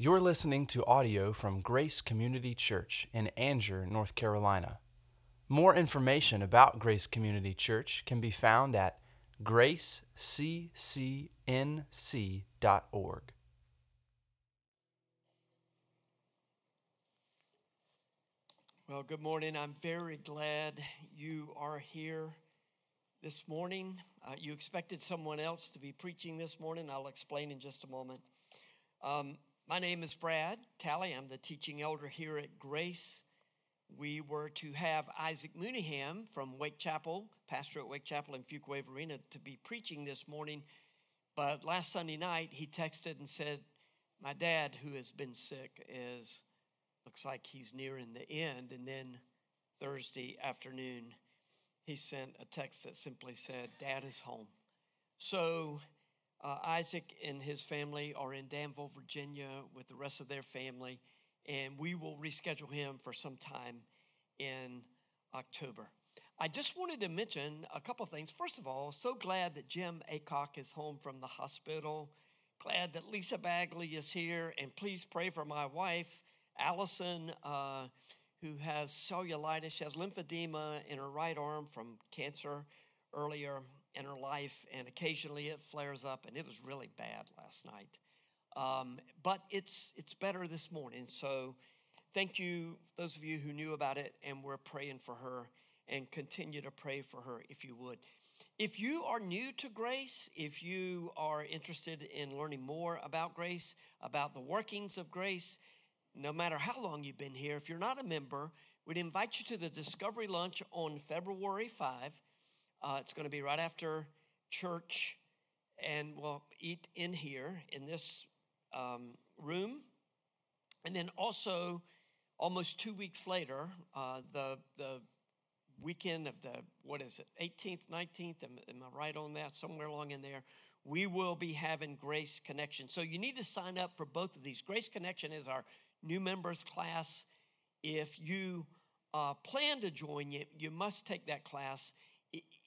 You're listening to audio from Grace Community Church in Angier, North Carolina. More information about Grace Community Church can be found at graceccnc.org. Well, good morning. I'm very glad you are here this morning. Uh, you expected someone else to be preaching this morning. I'll explain in just a moment. Um, my name is Brad Talley. I'm the teaching elder here at Grace. We were to have Isaac Mooneyham from Wake Chapel, pastor at Wake Chapel in Fuquay-Varina, to be preaching this morning. But last Sunday night, he texted and said, My dad, who has been sick, is looks like he's nearing the end. And then Thursday afternoon, he sent a text that simply said, Dad is home. So uh, Isaac and his family are in Danville, Virginia with the rest of their family, and we will reschedule him for some time in October. I just wanted to mention a couple things. First of all, so glad that Jim Acock is home from the hospital. Glad that Lisa Bagley is here, and please pray for my wife. Allison, uh, who has cellulitis, she has lymphedema in her right arm from cancer earlier in her life, and occasionally it flares up, and it was really bad last night. Um, but it's it's better this morning. So, thank you, those of you who knew about it, and we're praying for her, and continue to pray for her if you would. If you are new to grace, if you are interested in learning more about grace, about the workings of grace, no matter how long you've been here, if you're not a member, we'd invite you to the Discovery Lunch on February 5. Uh, it's going to be right after church, and we'll eat in here in this um, room. And then also, almost two weeks later, uh, the, the weekend of the, what is it, 18th, 19th, am, am I right on that? Somewhere along in there, we will be having Grace Connection. So you need to sign up for both of these. Grace Connection is our new members class. If you uh, plan to join, you, you must take that class,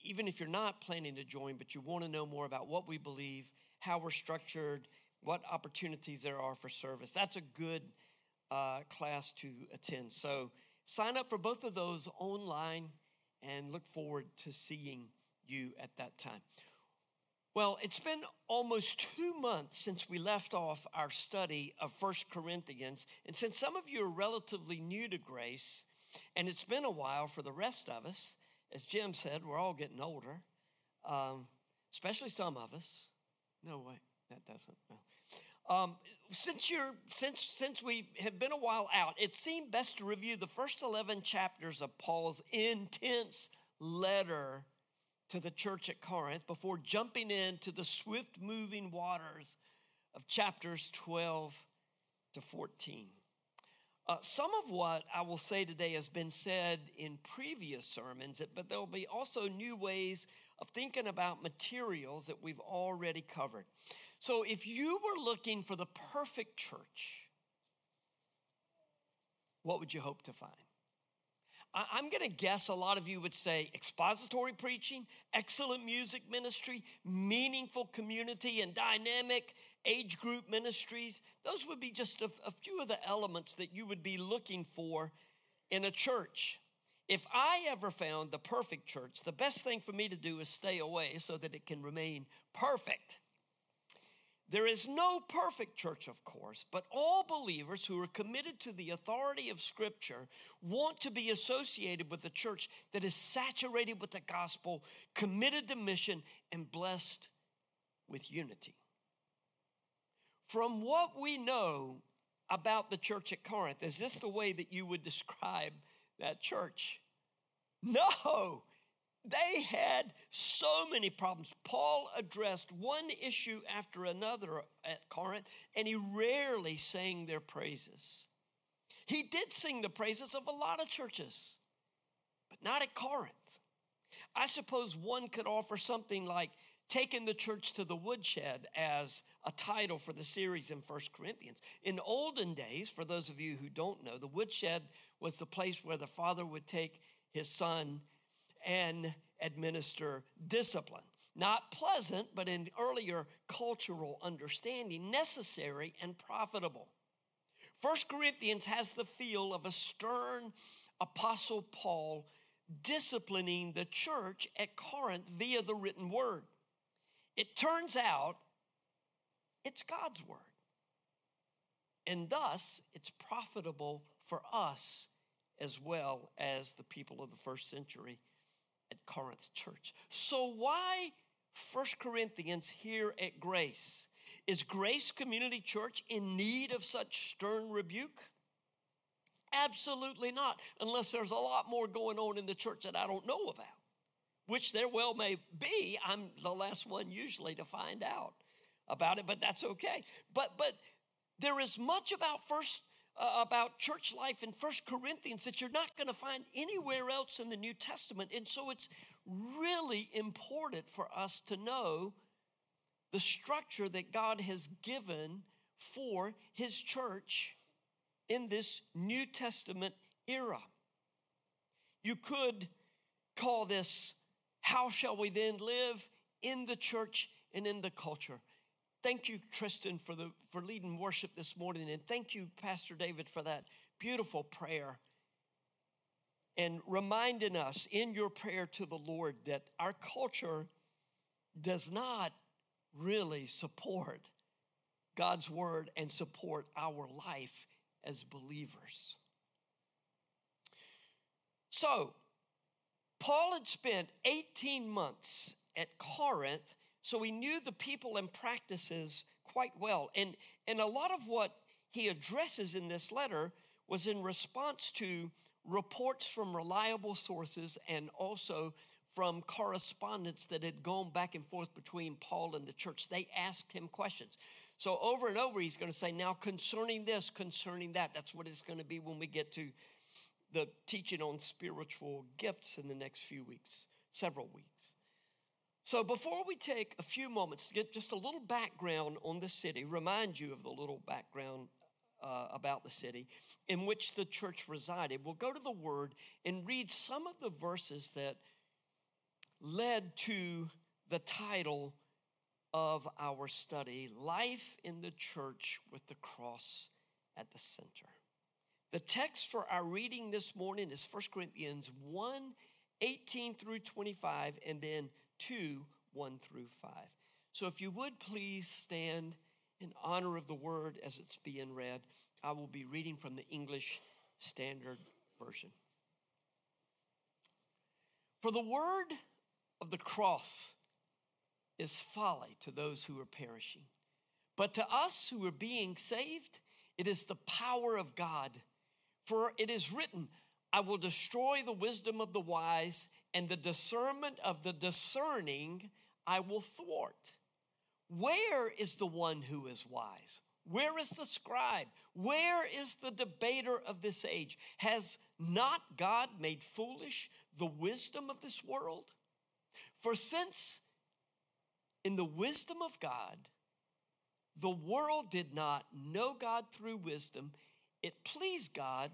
even if you're not planning to join, but you want to know more about what we believe, how we're structured, what opportunities there are for service. That's a good uh, class to attend. So sign up for both of those online and look forward to seeing you at that time. Well, it's been almost two months since we left off our study of First Corinthians. And since some of you are relatively new to grace, and it's been a while for the rest of us, as Jim said, we're all getting older, um, especially some of us. No way, that doesn't. No. Um, since you're since since we have been a while out, it seemed best to review the first eleven chapters of Paul's intense letter to the church at Corinth before jumping into the swift moving waters of chapters 12 to 14. Uh, some of what I will say today has been said in previous sermons, but there will be also new ways of thinking about materials that we've already covered. So, if you were looking for the perfect church, what would you hope to find? I'm going to guess a lot of you would say expository preaching, excellent music ministry, meaningful community, and dynamic age group ministries. Those would be just a, a, few of the elements that you would be looking for in a church. If I ever found the perfect church, the best thing for me to do is stay away so that it can remain perfect. There is no perfect church, of course, but all believers who are committed to the authority of Scripture want to be associated with a church that is saturated with the gospel, committed to mission, and blessed with unity. From what we know about the church at Corinth, is this the way that you would describe that church? No, they had so many problems. Paul addressed one issue after another at Corinth, and he rarely sang their praises. He did sing the praises of a lot of churches, but not at Corinth. I suppose one could offer something like taking the church to the woodshed as a title for the series in First Corinthians. In olden days, for those of you who don't know, the woodshed was the place where the father would take his son and administer discipline. Not pleasant, but in earlier cultural understanding, necessary and profitable. First Corinthians has the feel of a stern apostle Paul disciplining the church at Corinth via the written word. It turns out it's God's word. And thus, it's profitable for us as well as the people of the first century at Corinth church. So, why First Corinthians here at Grace? Is Grace Community Church in need of such stern rebuke? Absolutely not, unless there's a lot more going on in the church that I don't know about, which there well may be. I'm the last one usually to find out about it, but that's okay. But but there is much about first uh, about church life in First Corinthians that you're not going to find anywhere else in the New Testament, and so it's really important for us to know the structure that God has given for His church in this New Testament era. You could call this, How Shall We Then Live in the Church and in the Culture? Thank you, Tristan, for, the, for leading worship this morning. And thank you, Pastor David, for that beautiful prayer. And reminding us in your prayer to the Lord that our culture does not really support God's word and support our life as believers. So, Paul had spent 18 months at Corinth, so he knew the people and practices quite well. And, and a lot of what he addresses in this letter was in response to reports from reliable sources and also from correspondence that had gone back and forth between Paul and the church. They asked him questions. So over and over, he's going to say, Now, concerning this, concerning that. That's what it's going to be when we get to the teaching on spiritual gifts in the next few weeks, several weeks. So, before we take a few moments to get just a little background on the city, remind you of the little background uh, about the city in which the church resided, we'll go to the Word and read some of the verses that led to the title of our study Life in the Church with the Cross at the Center. The text for our reading this morning is 1 Corinthians 1 18 through 25, and then 2 1 through 5. So if you would please stand in honor of the word as it's being read, I will be reading from the English Standard Version. For the word of the cross is folly to those who are perishing. But to us who are being saved, it is the power of God. For it is written, I will destroy the wisdom of the wise, and the discernment of the discerning I will thwart. Where is the one who is wise? Where is the scribe? Where is the debater of this age? Has not God made foolish the wisdom of this world? For since in the wisdom of God, the world did not know God through wisdom. It pleased God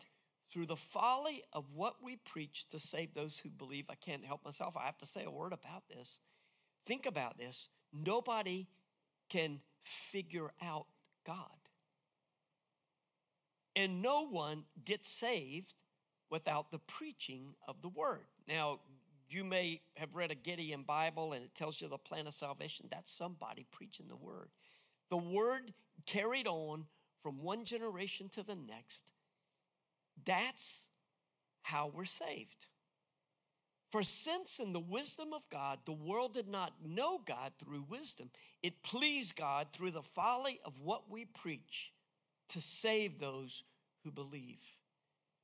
through the folly of what we preach to save those who believe. I can't help myself. I have to say a word about this. Think about this. Nobody can figure out God. And no one gets saved without the preaching of the word. Now, you may have read a Gideon Bible and it tells you the plan of salvation. That's somebody preaching the word. The word carried on from one generation to the next. That's how we're saved. For since in the wisdom of God, the world did not know God through wisdom, it pleased God through the folly of what we preach to save those who believe.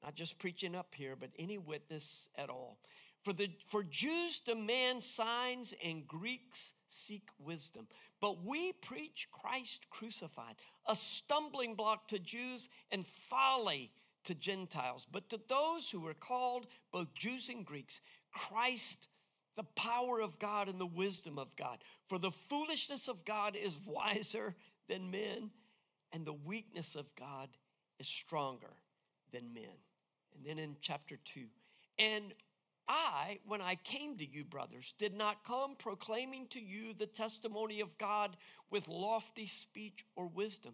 Not just preaching up here, but any witness at all. For, the, for Jews demand signs and Greeks seek wisdom. But we preach Christ crucified, a stumbling block to Jews and folly to Gentiles. But to those who were called, both Jews and Greeks, Christ, the power of God and the wisdom of God. For the foolishness of God is wiser than men, and the weakness of God is stronger than men. And then in chapter 2, and I, when I came to you, brothers, did not come proclaiming to you the testimony of God with lofty speech or wisdom.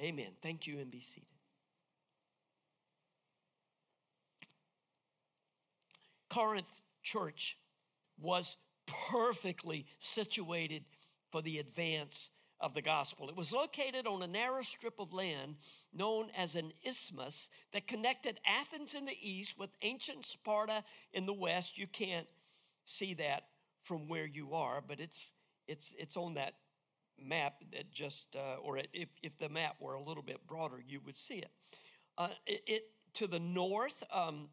Amen. Thank you and be seated. Corinth church was perfectly situated for the advance of the gospel. It was located on a narrow strip of land known as an isthmus that connected Athens in the east with ancient Sparta in the west. You can't see that from where you are, but it's it's it's on that map that just, uh, or if, if the map were a little bit broader, you would see it. Uh, it, it, to the north, um,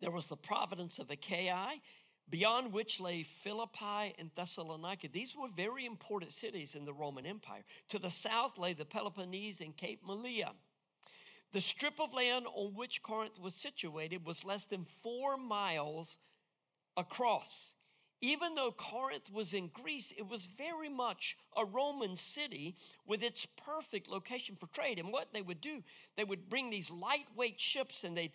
there was the province of Achaia, beyond which lay Philippi and Thessalonica. These were very important cities in the Roman Empire. To the south lay the Peloponnese and Cape Malea. The strip of land on which Corinth was situated was less than four miles across. Even though Corinth was in Greece, it was very much a Roman city with its perfect location for trade. And what they would do, they would bring these lightweight ships and they'd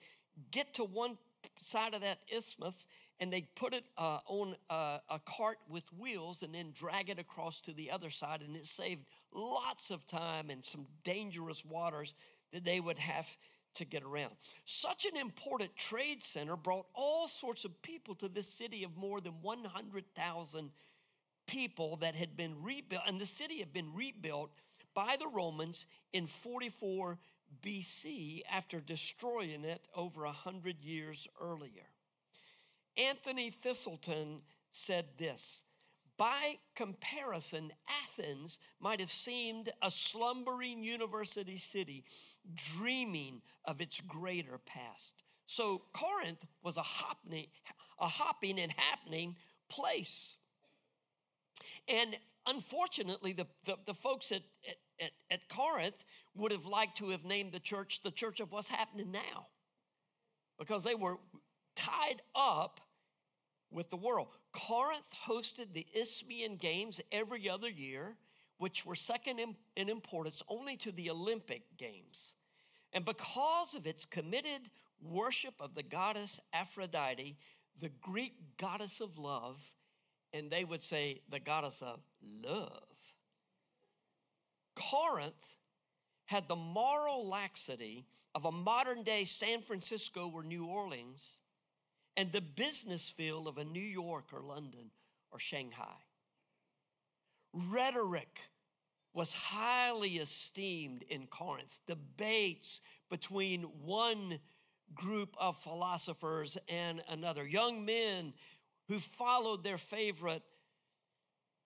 get to one side of that isthmus and they'd put it uh, on a, a cart with wheels and then drag it across to the other side. And it saved lots of time and some dangerous waters that they would have to get around. Such an important trade center brought all sorts of people to this city of more than 100,000 people that had been rebuilt, and the city had been rebuilt by the Romans in 44 BC after destroying it over 100 years earlier. Anthony Thiselton said this by comparison, Athens might have seemed a slumbering university city dreaming of its greater past. So Corinth was a hopping, a hopping and happening place. And unfortunately, the, the, the folks at, at, at Corinth would have liked to have named the church the church of what's happening now because they were tied up with the world. Corinth hosted the Isthmian Games every other year, which were second in, in, importance only to the Olympic Games. And because of its committed worship of the goddess Aphrodite, the Greek goddess of love, and they would say the goddess of love, Corinth had the moral laxity of a modern day San Francisco or New Orleans and the business feel of a New York or London or Shanghai. Rhetoric was highly esteemed in Corinth. Debates between one group of philosophers and another. Young men who followed their favorite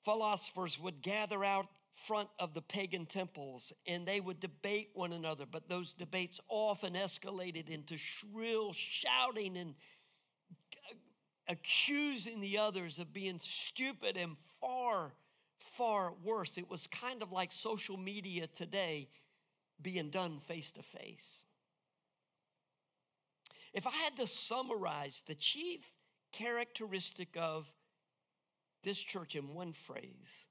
philosophers would gather out front of the pagan temples and they would debate one another, but those debates often escalated into shrill shouting and accusing the others of being stupid and far, far worse. It was kind of like social media today being done face to face. If I had to summarize the chief characteristic of this church in one phrase,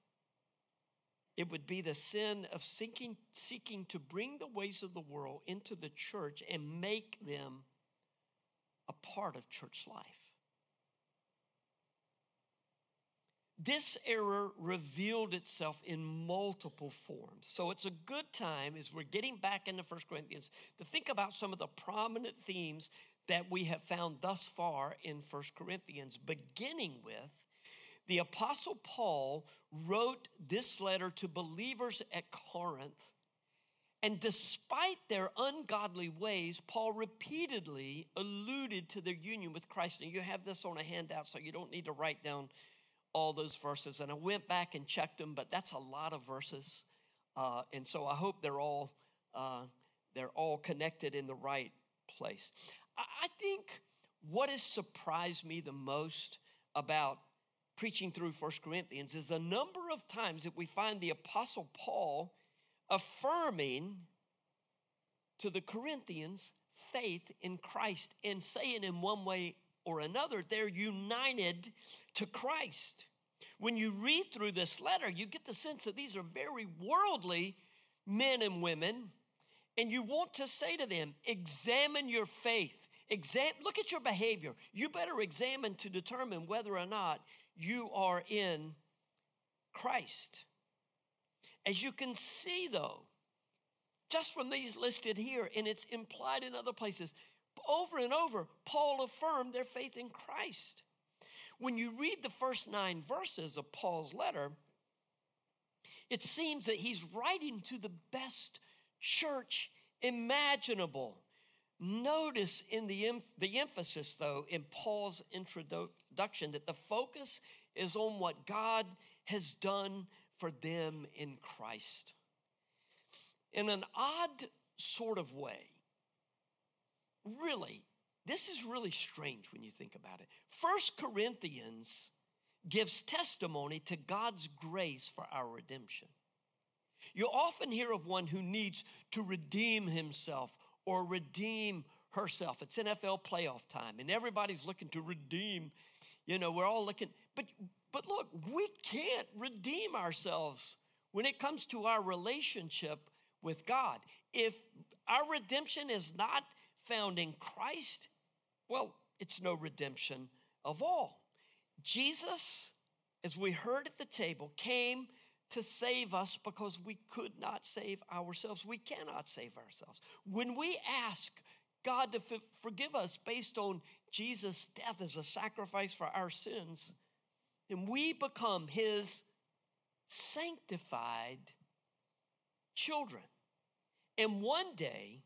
it would be the sin of seeking, seeking to bring the ways of the world into the church and make them a part of church life. This error revealed itself in multiple forms. So it's a good time as we're getting back into 1 Corinthians to think about some of the prominent themes that we have found thus far in 1 Corinthians, beginning with the Apostle Paul wrote this letter to believers at Corinth. And despite their ungodly ways, Paul repeatedly alluded to their union with Christ. And you have this on a handout, so you don't need to write down all those verses. And I went back and checked them, but that's a lot of verses. Uh, and so I hope they're all uh, they're all connected in the right place. I, think what has surprised me the most about preaching through First Corinthians is the number of times that we find the Apostle Paul affirming to the Corinthians faith in Christ and saying in one way or another they're united to Christ. When you read through this letter, you get the sense that these are very worldly men and women, and you want to say to them, examine your faith. Exam- look at your behavior. You better examine to determine whether or not you are in Christ. As you can see, though, just from these listed here, and it's implied in other places, over and over, Paul affirmed their faith in Christ. When you read the first nine verses of Paul's letter, it seems that he's writing to the best church imaginable. Notice in the, the emphasis, though, in Paul's introduction, that the focus is on what God has done for them in Christ. In an odd sort of way, really, this is really strange when you think about it. First Corinthians gives testimony to God's grace for our redemption. You often hear of one who needs to redeem himself or redeem herself. It's NFL playoff time, and everybody's looking to redeem. You know, we're all looking, but but look, we can't redeem ourselves when it comes to our relationship with God. If our redemption is not found in Christ, well, it's no redemption of all. Jesus, as we heard at the table, came to save us because we could not save ourselves. We cannot save ourselves. When we ask God to forgive us based on Jesus' death as a sacrifice for our sins, then we become his sanctified children. And one day,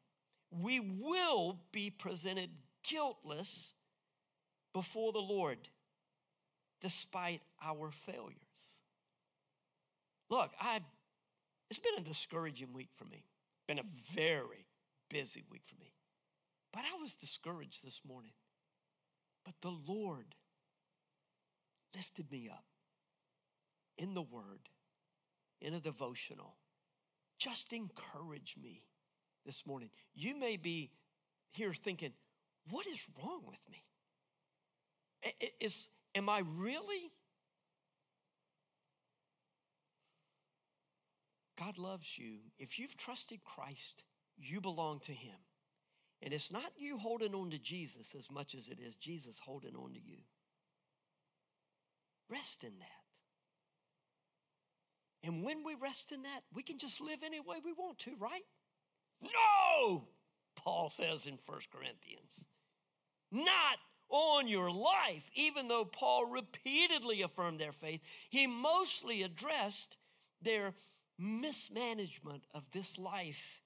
we will be presented guiltless before the Lord despite our failures. Look, I it's been a discouraging week for me. Been a very busy week for me. But I was discouraged this morning. But the Lord lifted me up in the word, in a devotional. Just encourage me this morning. You may be here thinking, what is wrong with me? Is, am I really? God loves you. If you've trusted Christ, you belong to Him. And it's not you holding on to Jesus as much as it is Jesus holding on to you. Rest in that. And when we rest in that, we can just live any way we want to, right? No, Paul says in 1 Corinthians. Not on your life, even though Paul repeatedly affirmed their faith, he mostly addressed their mismanagement of this life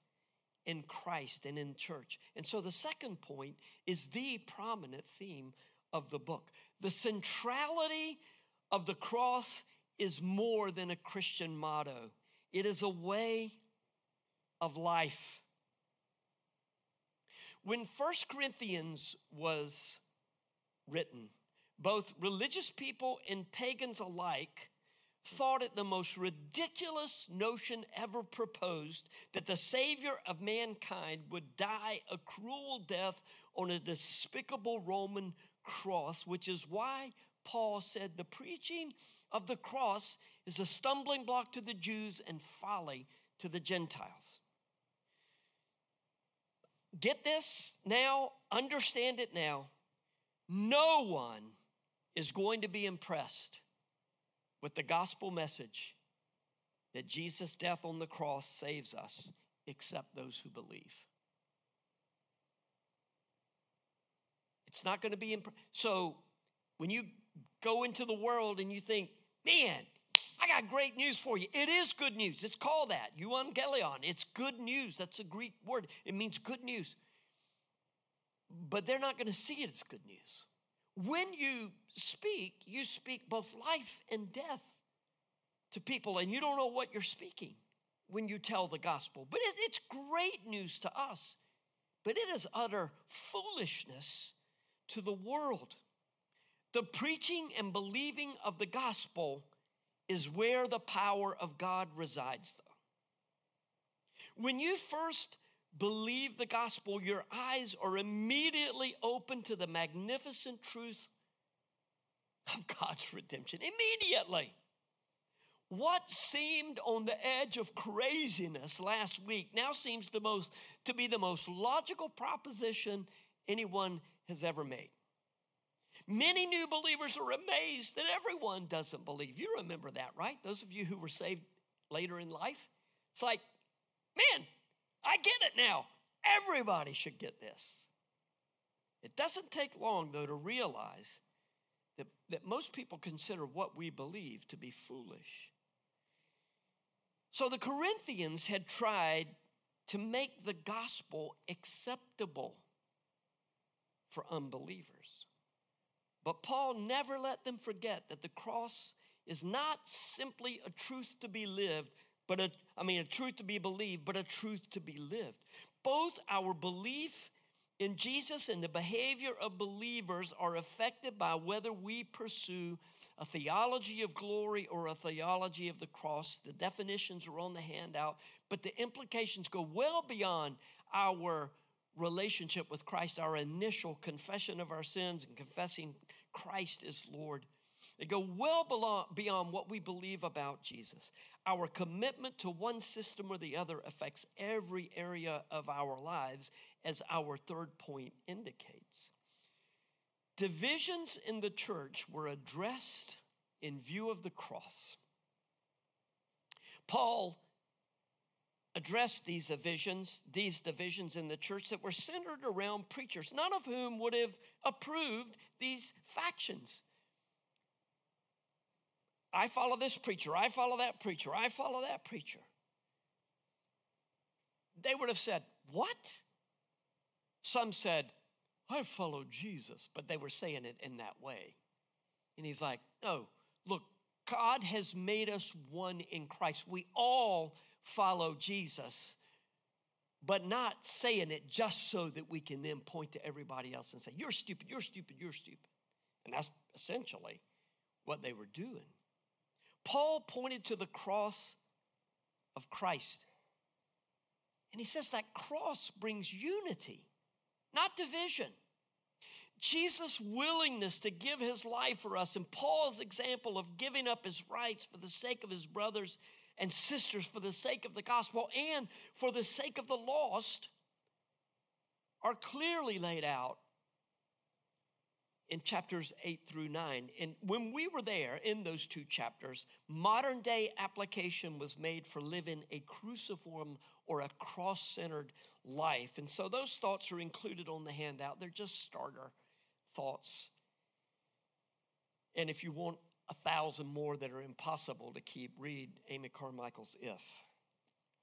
in Christ and in church. And so the second point is the prominent theme of the book. The centrality of the cross is more than a Christian motto, it is a way of life. When First Corinthians was written, both religious people and pagans alike thought it the most ridiculous notion ever proposed that the Savior of mankind would die a cruel death on a despicable Roman cross, which is why Paul said the preaching of the cross is a stumbling block to the Jews and folly to the Gentiles. Get this now, understand it now. No one is going to be impressed with the gospel message that Jesus' death on the cross saves us except those who believe. It's not going to be imp- so when you go into the world and you think, man, I got great news for you. It is good news. It's called that, euangelion. It's good news. That's a Greek word. It means good news. But they're not going to see it as good news. When you speak, you speak both life and death to people, and you don't know what you're speaking when you tell the gospel. But it's great news to us, but it is utter foolishness to the world. The preaching and believing of the gospel is where the power of God resides, though. When you first believe the gospel, your eyes are immediately open to the magnificent truth of God's redemption. Immediately. What seemed on the edge of craziness last week now seems the most, to be the most logical proposition anyone has ever made. Many new believers are amazed that everyone doesn't believe. You remember that, right? Those of you who were saved later in life. It's like, man, I get it now. Everybody should get this. It doesn't take long, though, to realize that, that most people consider what we believe to be foolish. So the Corinthians had tried to make the gospel acceptable for unbelievers. But Paul never let them forget that the cross is not simply a truth to be lived, but a, I mean, a truth to be believed, but a truth to be lived. Both our belief in Jesus and the behavior of believers are affected by whether we pursue a theology of glory or a theology of the cross. The definitions are on the handout, but the implications go well beyond our relationship with Christ, our initial confession of our sins and confessing Christ is Lord. They go well beyond what we believe about Jesus. Our commitment to one system or the other affects every area of our lives, as our third point indicates. Divisions in the church were addressed in view of the cross. Paul addressed these divisions, these divisions in the church that were centered around preachers, none of whom would have approved these factions. I follow this preacher, I follow that preacher, I follow that preacher. They would have said, What? Some said, I follow Jesus, but they were saying it in that way. And he's like, No, look, God has made us one in Christ. We all follow Jesus, but not saying it just so that we can then point to everybody else and say, You're stupid, you're stupid, you're stupid. And that's essentially what they were doing. Paul pointed to the cross of Christ. And he says that cross brings unity, not division. Jesus' willingness to give his life for us, and Paul's example of giving up his rights for the sake of his brothers and sisters, for the sake of the gospel, and for the sake of the lost, are clearly laid out in chapters 8 through 9. And when we were there in those two chapters, modern day application was made for living a cruciform or a cross centered life. And so those thoughts are included on the handout. They're just starter thoughts. And if you want a thousand more that are impossible to keep, read Amy Carmichael's If.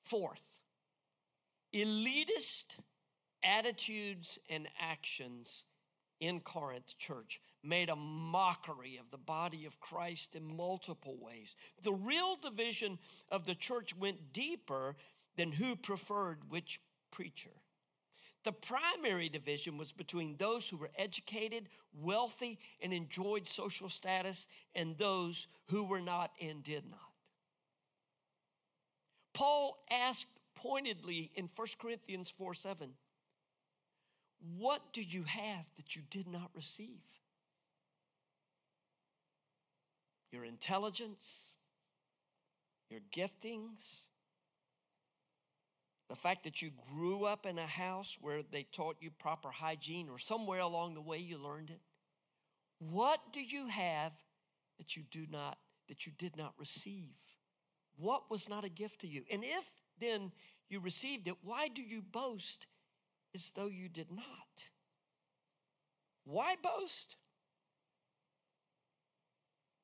Fourth, elitist attitudes and actions in Corinth church made a mockery of the body of Christ in multiple ways. The real division of the church went deeper than who preferred which preacher. The primary division was between those who were educated, wealthy, and enjoyed social status, and those who were not and did not. Paul asked pointedly in 1 Corinthians 4 7, what do you have that you did not receive? Your intelligence, your giftings, the fact that you grew up in a house where they taught you proper hygiene or somewhere along the way you learned it. What do you have that you do not that you did not receive? What was not a gift to you? And if then you received it, why do you boast as though you did not. Why boast?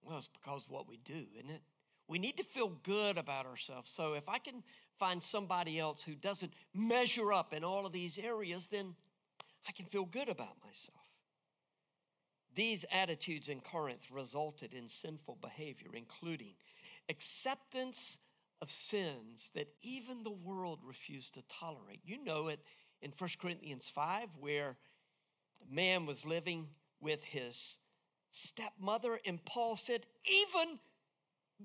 Well, it's because of what we do, isn't it? We need to feel good about ourselves. So if I can find somebody else who doesn't measure up in all of these areas, then I can feel good about myself. These attitudes in Corinth resulted in sinful behavior, including acceptance of sins that even the world refused to tolerate. You know it in 1 Corinthians 5, where the man was living with his stepmother, and Paul said, Even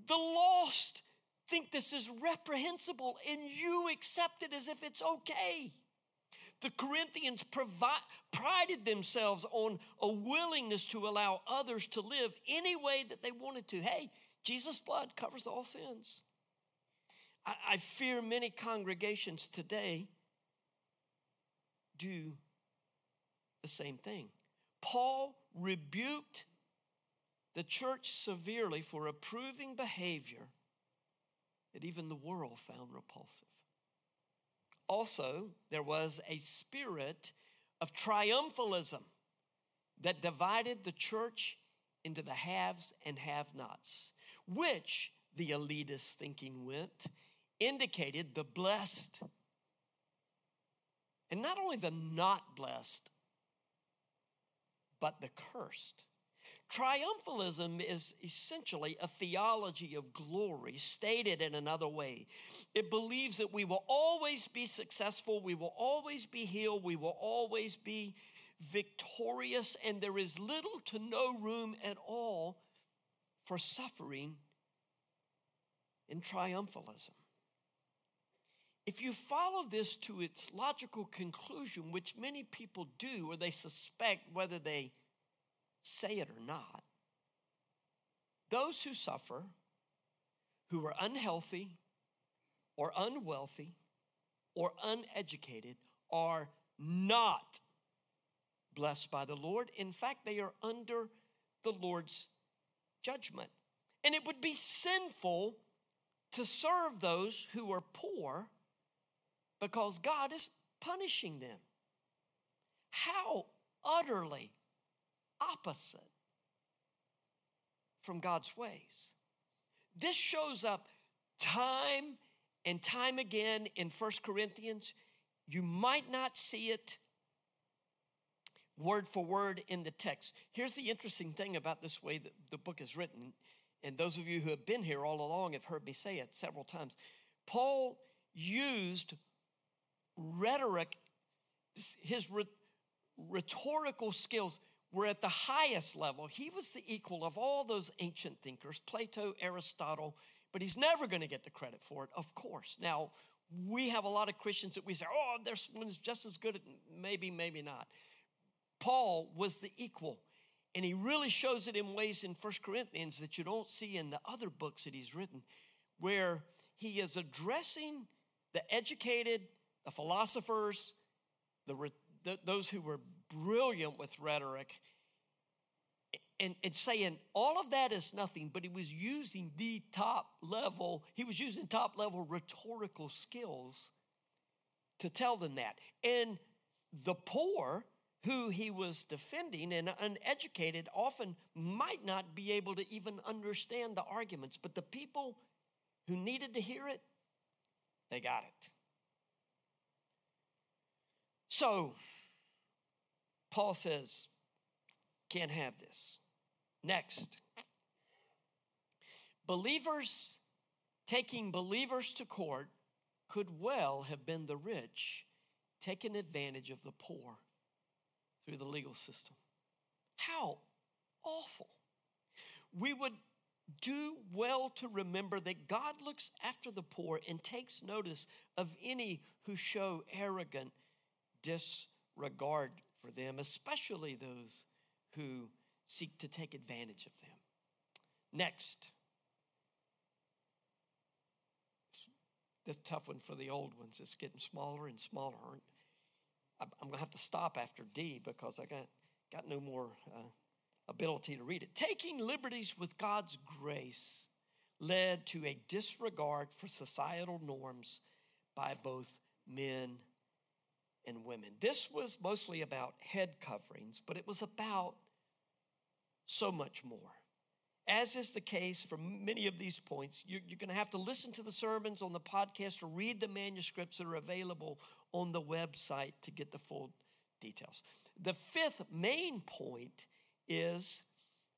the lost think this is reprehensible and you accept it as if it's okay. The Corinthians prided themselves on a willingness to allow others to live any way that they wanted to. Hey, Jesus' blood covers all sins. I, I fear many congregations today do the same thing. Paul rebuked the church severely for approving behavior that even the world found repulsive. Also, there was a spirit of triumphalism that divided the church into the haves and have nots, which the elitist thinking went indicated the blessed and not only the not blessed, but the cursed. Triumphalism is essentially a theology of glory stated in another way. It believes that we will always be successful, we will always be healed, we will always be victorious, and there is little to no room at all for suffering in triumphalism. If you follow this to its logical conclusion, which many people do, or they suspect whether they say it or not, those who suffer, who are unhealthy or unwealthy or uneducated, are not blessed by the Lord. In fact, they are under the Lord's judgment. And it would be sinful to serve those who are poor because God is punishing them. How utterly opposite from God's ways. This shows up time and time again in First Corinthians. You might not see it word for word in the text. Here's the interesting thing about this way that the book is written, and those of you who have been here all along have heard me say it several times. Paul used rhetoric, his rhetorical skills were at the highest level. He was the equal of all those ancient thinkers, Plato, Aristotle, but he's never going to get the credit for it, of course. Now, we have a lot of Christians that we say, oh, there's one's just as good, maybe, maybe not. Paul was the equal. And he really shows it in ways in First Corinthians that you don't see in the other books that he's written, where he is addressing the educated, the philosophers, the, the, those who were brilliant with rhetoric, and, and saying all of that is nothing, but he was using the top level, he was using top level rhetorical skills to tell them that. And the poor, who he was defending and uneducated, often might not be able to even understand the arguments, but the people who needed to hear it, they got it. So, Paul says, can't have this. Next, believers taking believers to court could well have been the rich taking advantage of the poor through the legal system. How awful. We would do well to remember that God looks after the poor and takes notice of any who show arrogant disregard for them, especially those who seek to take advantage of them. Next, this tough one for the old ones. It's getting smaller and smaller. I'm going to have to stop after D because I got, got no more uh, ability to read it. Taking liberties with God's grace led to a disregard for societal norms by both men and women. This was mostly about head coverings, but it was about so much more. As is the case for many of these points, you're, going to have to listen to the sermons on the podcast or read the manuscripts that are available on the website to get the full details. The fifth main point is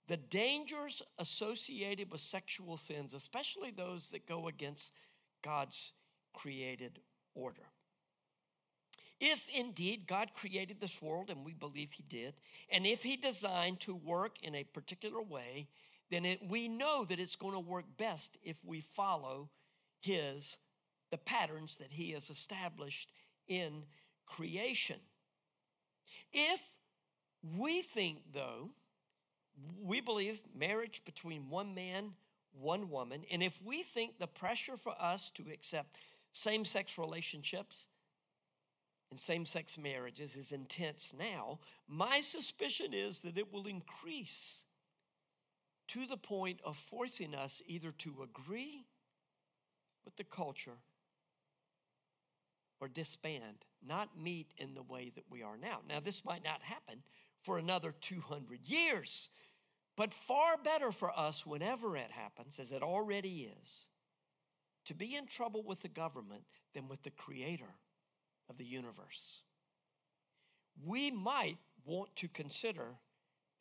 the dangers associated with sexual sins, especially those that go against God's created order. If indeed God created this world, and we believe He did, and if He designed to work in a particular way, then it, we know that it's going to work best if we follow his the patterns that he has established in creation. If we think, though, we believe marriage between one man, one woman, and if we think the pressure for us to accept same sex relationships and same sex marriages is intense now, my suspicion is that it will increase to the point of forcing us either to agree with the culture or disband, not meet in the way that we are now. Now, this might not happen for another 200 years, but far better for us whenever it happens, as it already is, to be in trouble with the government than with the creator of the universe. We might want to consider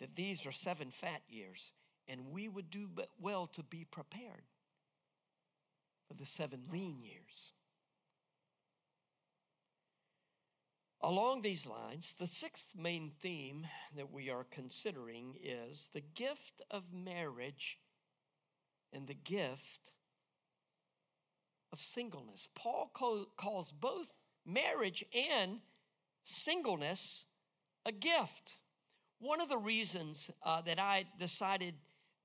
that these are seven fat years, and we would do well to be prepared for the seven lean years. Along these lines, the sixth main theme that we are considering is the gift of marriage and the gift of singleness. Paul calls both marriage and singleness a gift. One of the reasons uh, that I decided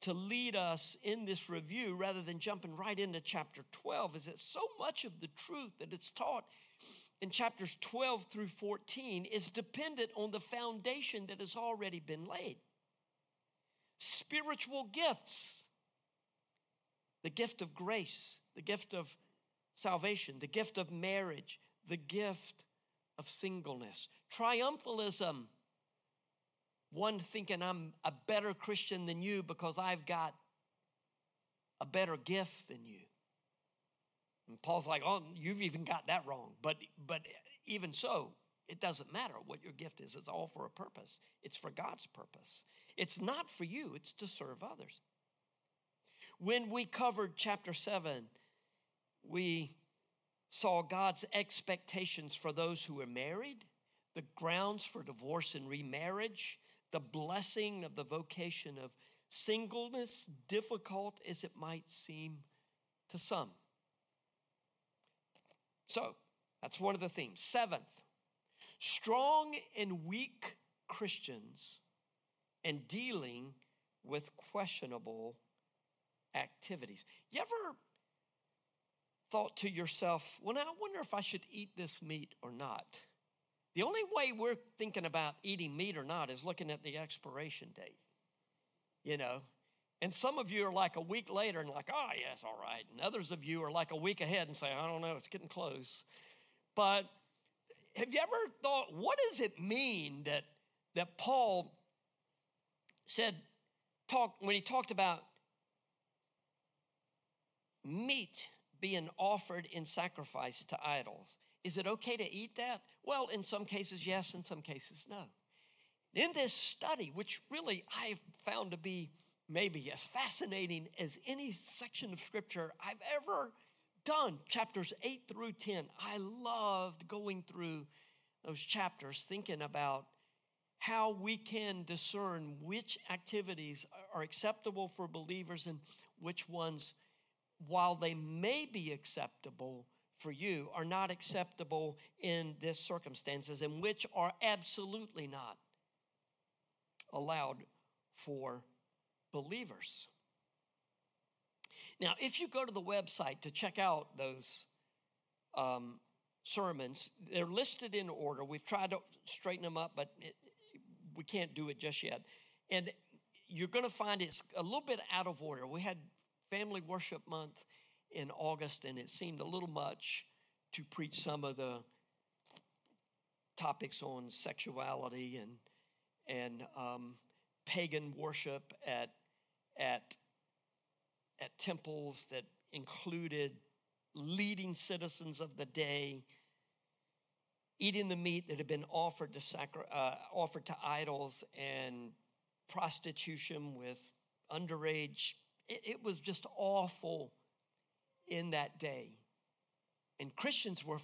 to lead us in this review rather than jumping right into chapter 12 is that so much of the truth that it's taught in chapters 12 through 14 is dependent on the foundation that has already been laid. Spiritual gifts, the gift of grace, the gift of salvation, the gift of marriage, the gift of singleness, triumphalism. One thinking I'm a better Christian than you because I've got a better gift than you. And Paul's like, oh, you've even got that wrong. But, but even so, it doesn't matter what your gift is. It's all for a purpose. It's for God's purpose. It's not for you, it's to serve others. When we covered chapter 7, we saw God's expectations for those who are married, the grounds for divorce and remarriage, the blessing of the vocation of singleness, difficult as it might seem to some. So that's one of the themes. Seventh, strong and weak Christians and dealing with questionable activities. You ever thought to yourself, well, now I wonder if I should eat this meat or not? The only way we're thinking about eating meat or not is looking at the expiration date. You know, and some of you are like a week later and like, oh, yes, all right. And others of you are like a week ahead and say, I don't know, it's getting close. But have you ever thought, what does it mean that, that Paul said, talk, when he talked about meat being offered in sacrifice to idols? Is it okay to eat that? Well, in some cases, yes, in some cases, no. In this study, which really I've found to be maybe as fascinating as any section of scripture I've ever done, chapters 8 through 10. I loved going through those chapters, thinking about how we can discern which activities are acceptable for believers and which ones, while they may be acceptable for you, are not acceptable in this circumstances, and which are absolutely not allowed for believers. Now, if you go to the website to check out those um, sermons, they're listed in order. We've tried to straighten them up, but it, we can't do it just yet. And you're going to find it's a little bit out of order. We had Family Worship Month in August, and it seemed a little much to preach some of the topics on sexuality and and um, pagan worship at at, at temples that included leading citizens of the day eating the meat that had been offered to sacri- uh, offered to idols and prostitution with underage it, it was just awful in that day and christians were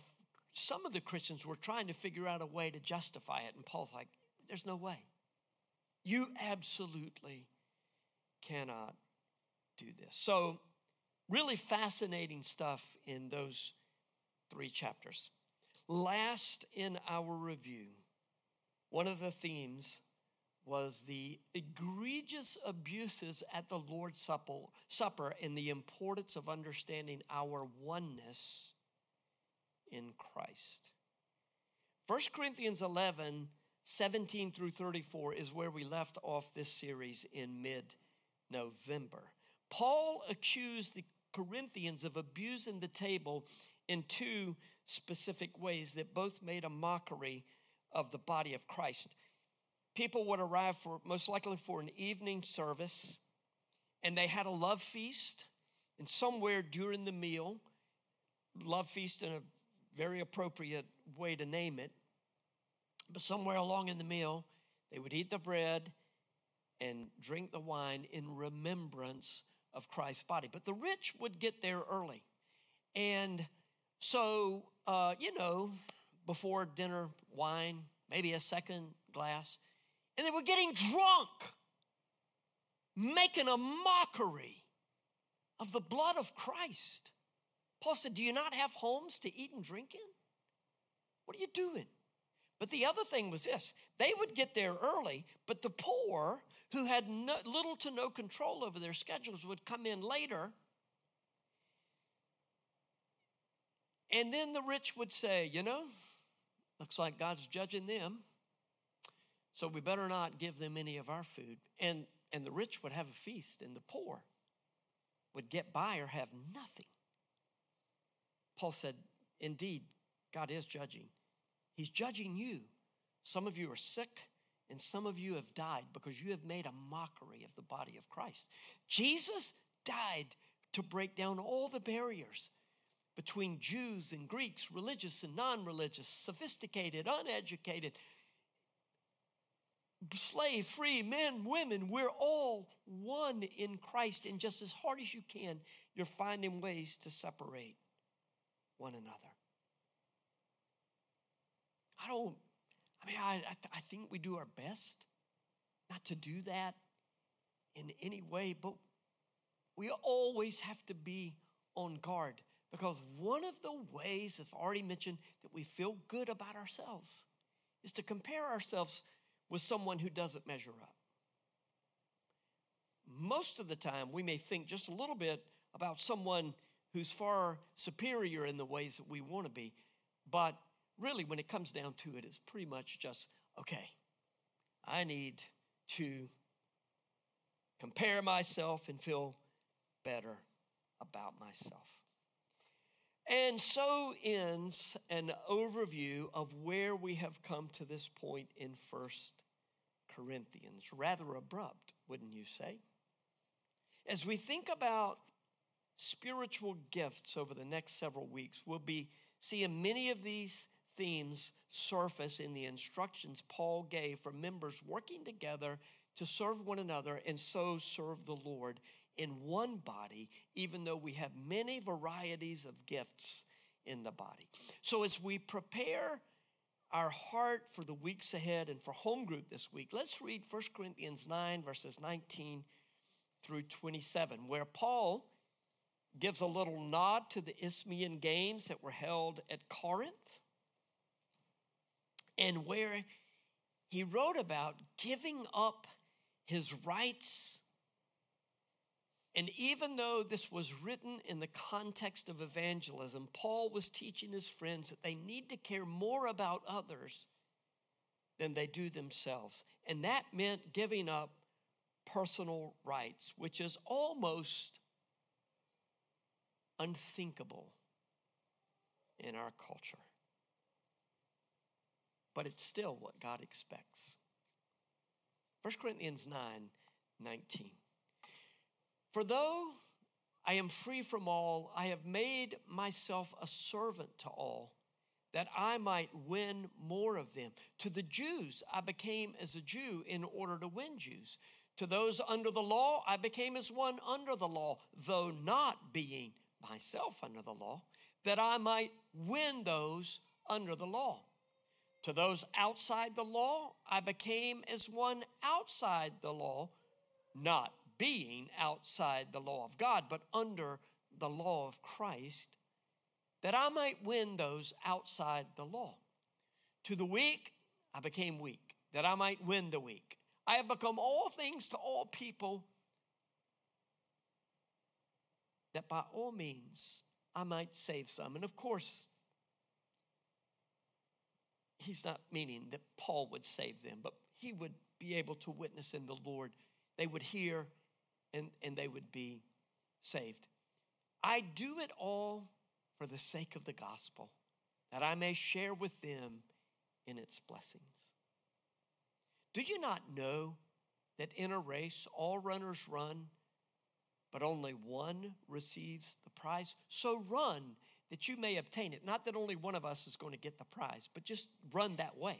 some of the christians were trying to figure out a way to justify it and paul's like there's no way you absolutely cannot do this. So, Really fascinating stuff in those three chapters. Last in our review, one of the themes was the egregious abuses at the Lord's Supper and the importance of understanding our oneness in Christ. 1 Corinthians 11, 17 through 34 is where we left off this series in mid November. Paul accused the Corinthians of abusing the table in two specific ways that both made a mockery of the body of Christ. People would arrive for most likely for an evening service, and they had a love feast, and somewhere during the meal, love feast in a very appropriate way to name it, but somewhere along in the meal, they would eat the bread and drink the wine in remembrance of Christ's body. But the rich would get there early. And so, uh, you know, before dinner, wine, maybe a second glass, and they were getting drunk, making a mockery of the blood of Christ. Paul said, Do you not have homes to eat and drink in? What are you doing? But the other thing was this they would get there early, but the poor, who had no, little to no control over their schedules, would come in later. And then the rich would say, You know, looks like God's judging them. So we better not give them any of our food. And, and the rich would have a feast, and the poor would get by or have nothing. Paul said, Indeed, God is judging. He's judging you. Some of you are sick, and some of you have died because you have made a mockery of the body of Christ. Jesus died to break down all the barriers between Jews and Greeks, religious and non religious, sophisticated, uneducated, slave, free, men, women. We're all one in Christ. And just as hard as you can, you're finding ways to separate one another. I don't, I mean, I, I, think we do our best not to do that in any way, but we always have to be on guard because one of the ways, I've already mentioned, that we feel good about ourselves is to compare ourselves with someone who doesn't measure up. Most of the time, we may think just a little bit about someone who's far superior in the ways that we want to be, but really, when it comes down to it, it's pretty much just okay, I need to compare myself and feel better about myself. And so ends an overview of where we have come to this point in First Corinthians. Rather abrupt, wouldn't you say? As we think about spiritual gifts over the next several weeks, we'll be seeing many of these themes surface in the instructions Paul gave for members working together to serve one another and so serve the Lord in one body, even though we have many varieties of gifts in the body. So, as we prepare our heart for the weeks ahead and for home group this week, let's read 1 Corinthians 9, verses 19 through 27, where Paul gives a little nod to the Isthmian games that were held at Corinth and where he wrote about giving up his rights. And even though this was written in the context of evangelism, Paul was teaching his friends that they need to care more about others than they do themselves. And that meant giving up personal rights, which is almost unthinkable in our culture but it's still what God expects. 1 Corinthians 9 19. For though I am free from all, I have made myself a servant to all, that I might win more of them. To the Jews, I became as a Jew in order to win Jews. To those under the law, I became as one under the law, though not being myself under the law, that I might win those under the law. To those outside the law, I became as one outside the law, not being outside the law of God, but under the law of Christ that I might win those outside the law. To the weak, I became weak, that I might win the weak. I have become all things to all people, that by all means I might save some. And of course, he's not meaning that Paul would save them, but he would be able to witness in the Lord. They would hear and, and they would be saved. I do it all for the sake of the gospel, that I may share with them in its blessings. Do you not know that in a race all runners run, but only one receives the prize? So run that you may obtain it. Not that only one of us is going to get the prize, but just run that way.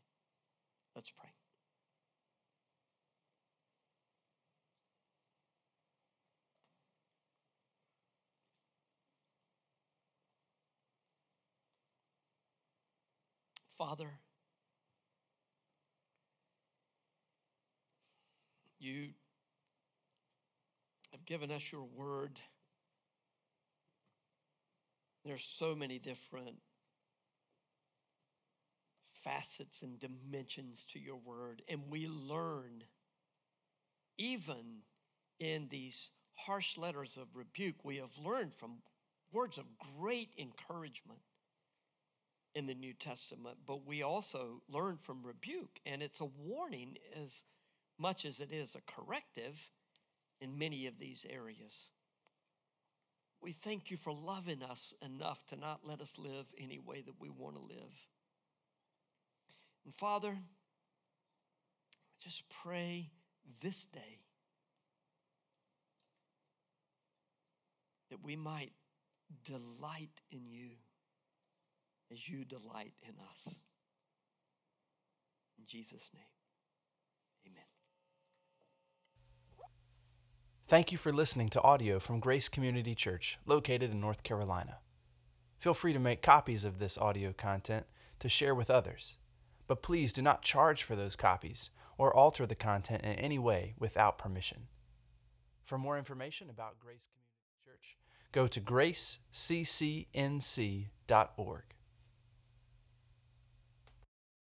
Let's pray. Father, you have given us your word. There's so many different facets and dimensions to your word, and we learn even in these harsh letters of rebuke, we have learned from words of great encouragement in the New Testament, but we also learn from rebuke, and it's a warning as much as it is a corrective in many of these areas. We thank you for loving us enough to not let us live any way that we want to live. And Father, just pray this day that we might delight in you as you delight in us. In Jesus' name, amen. Thank you for listening to audio from Grace Community Church, located in North Carolina. Feel free to make copies of this audio content to share with others, but please do not charge for those copies or alter the content in any way without permission. For more information about Grace Community Church, go to graceccnc.org.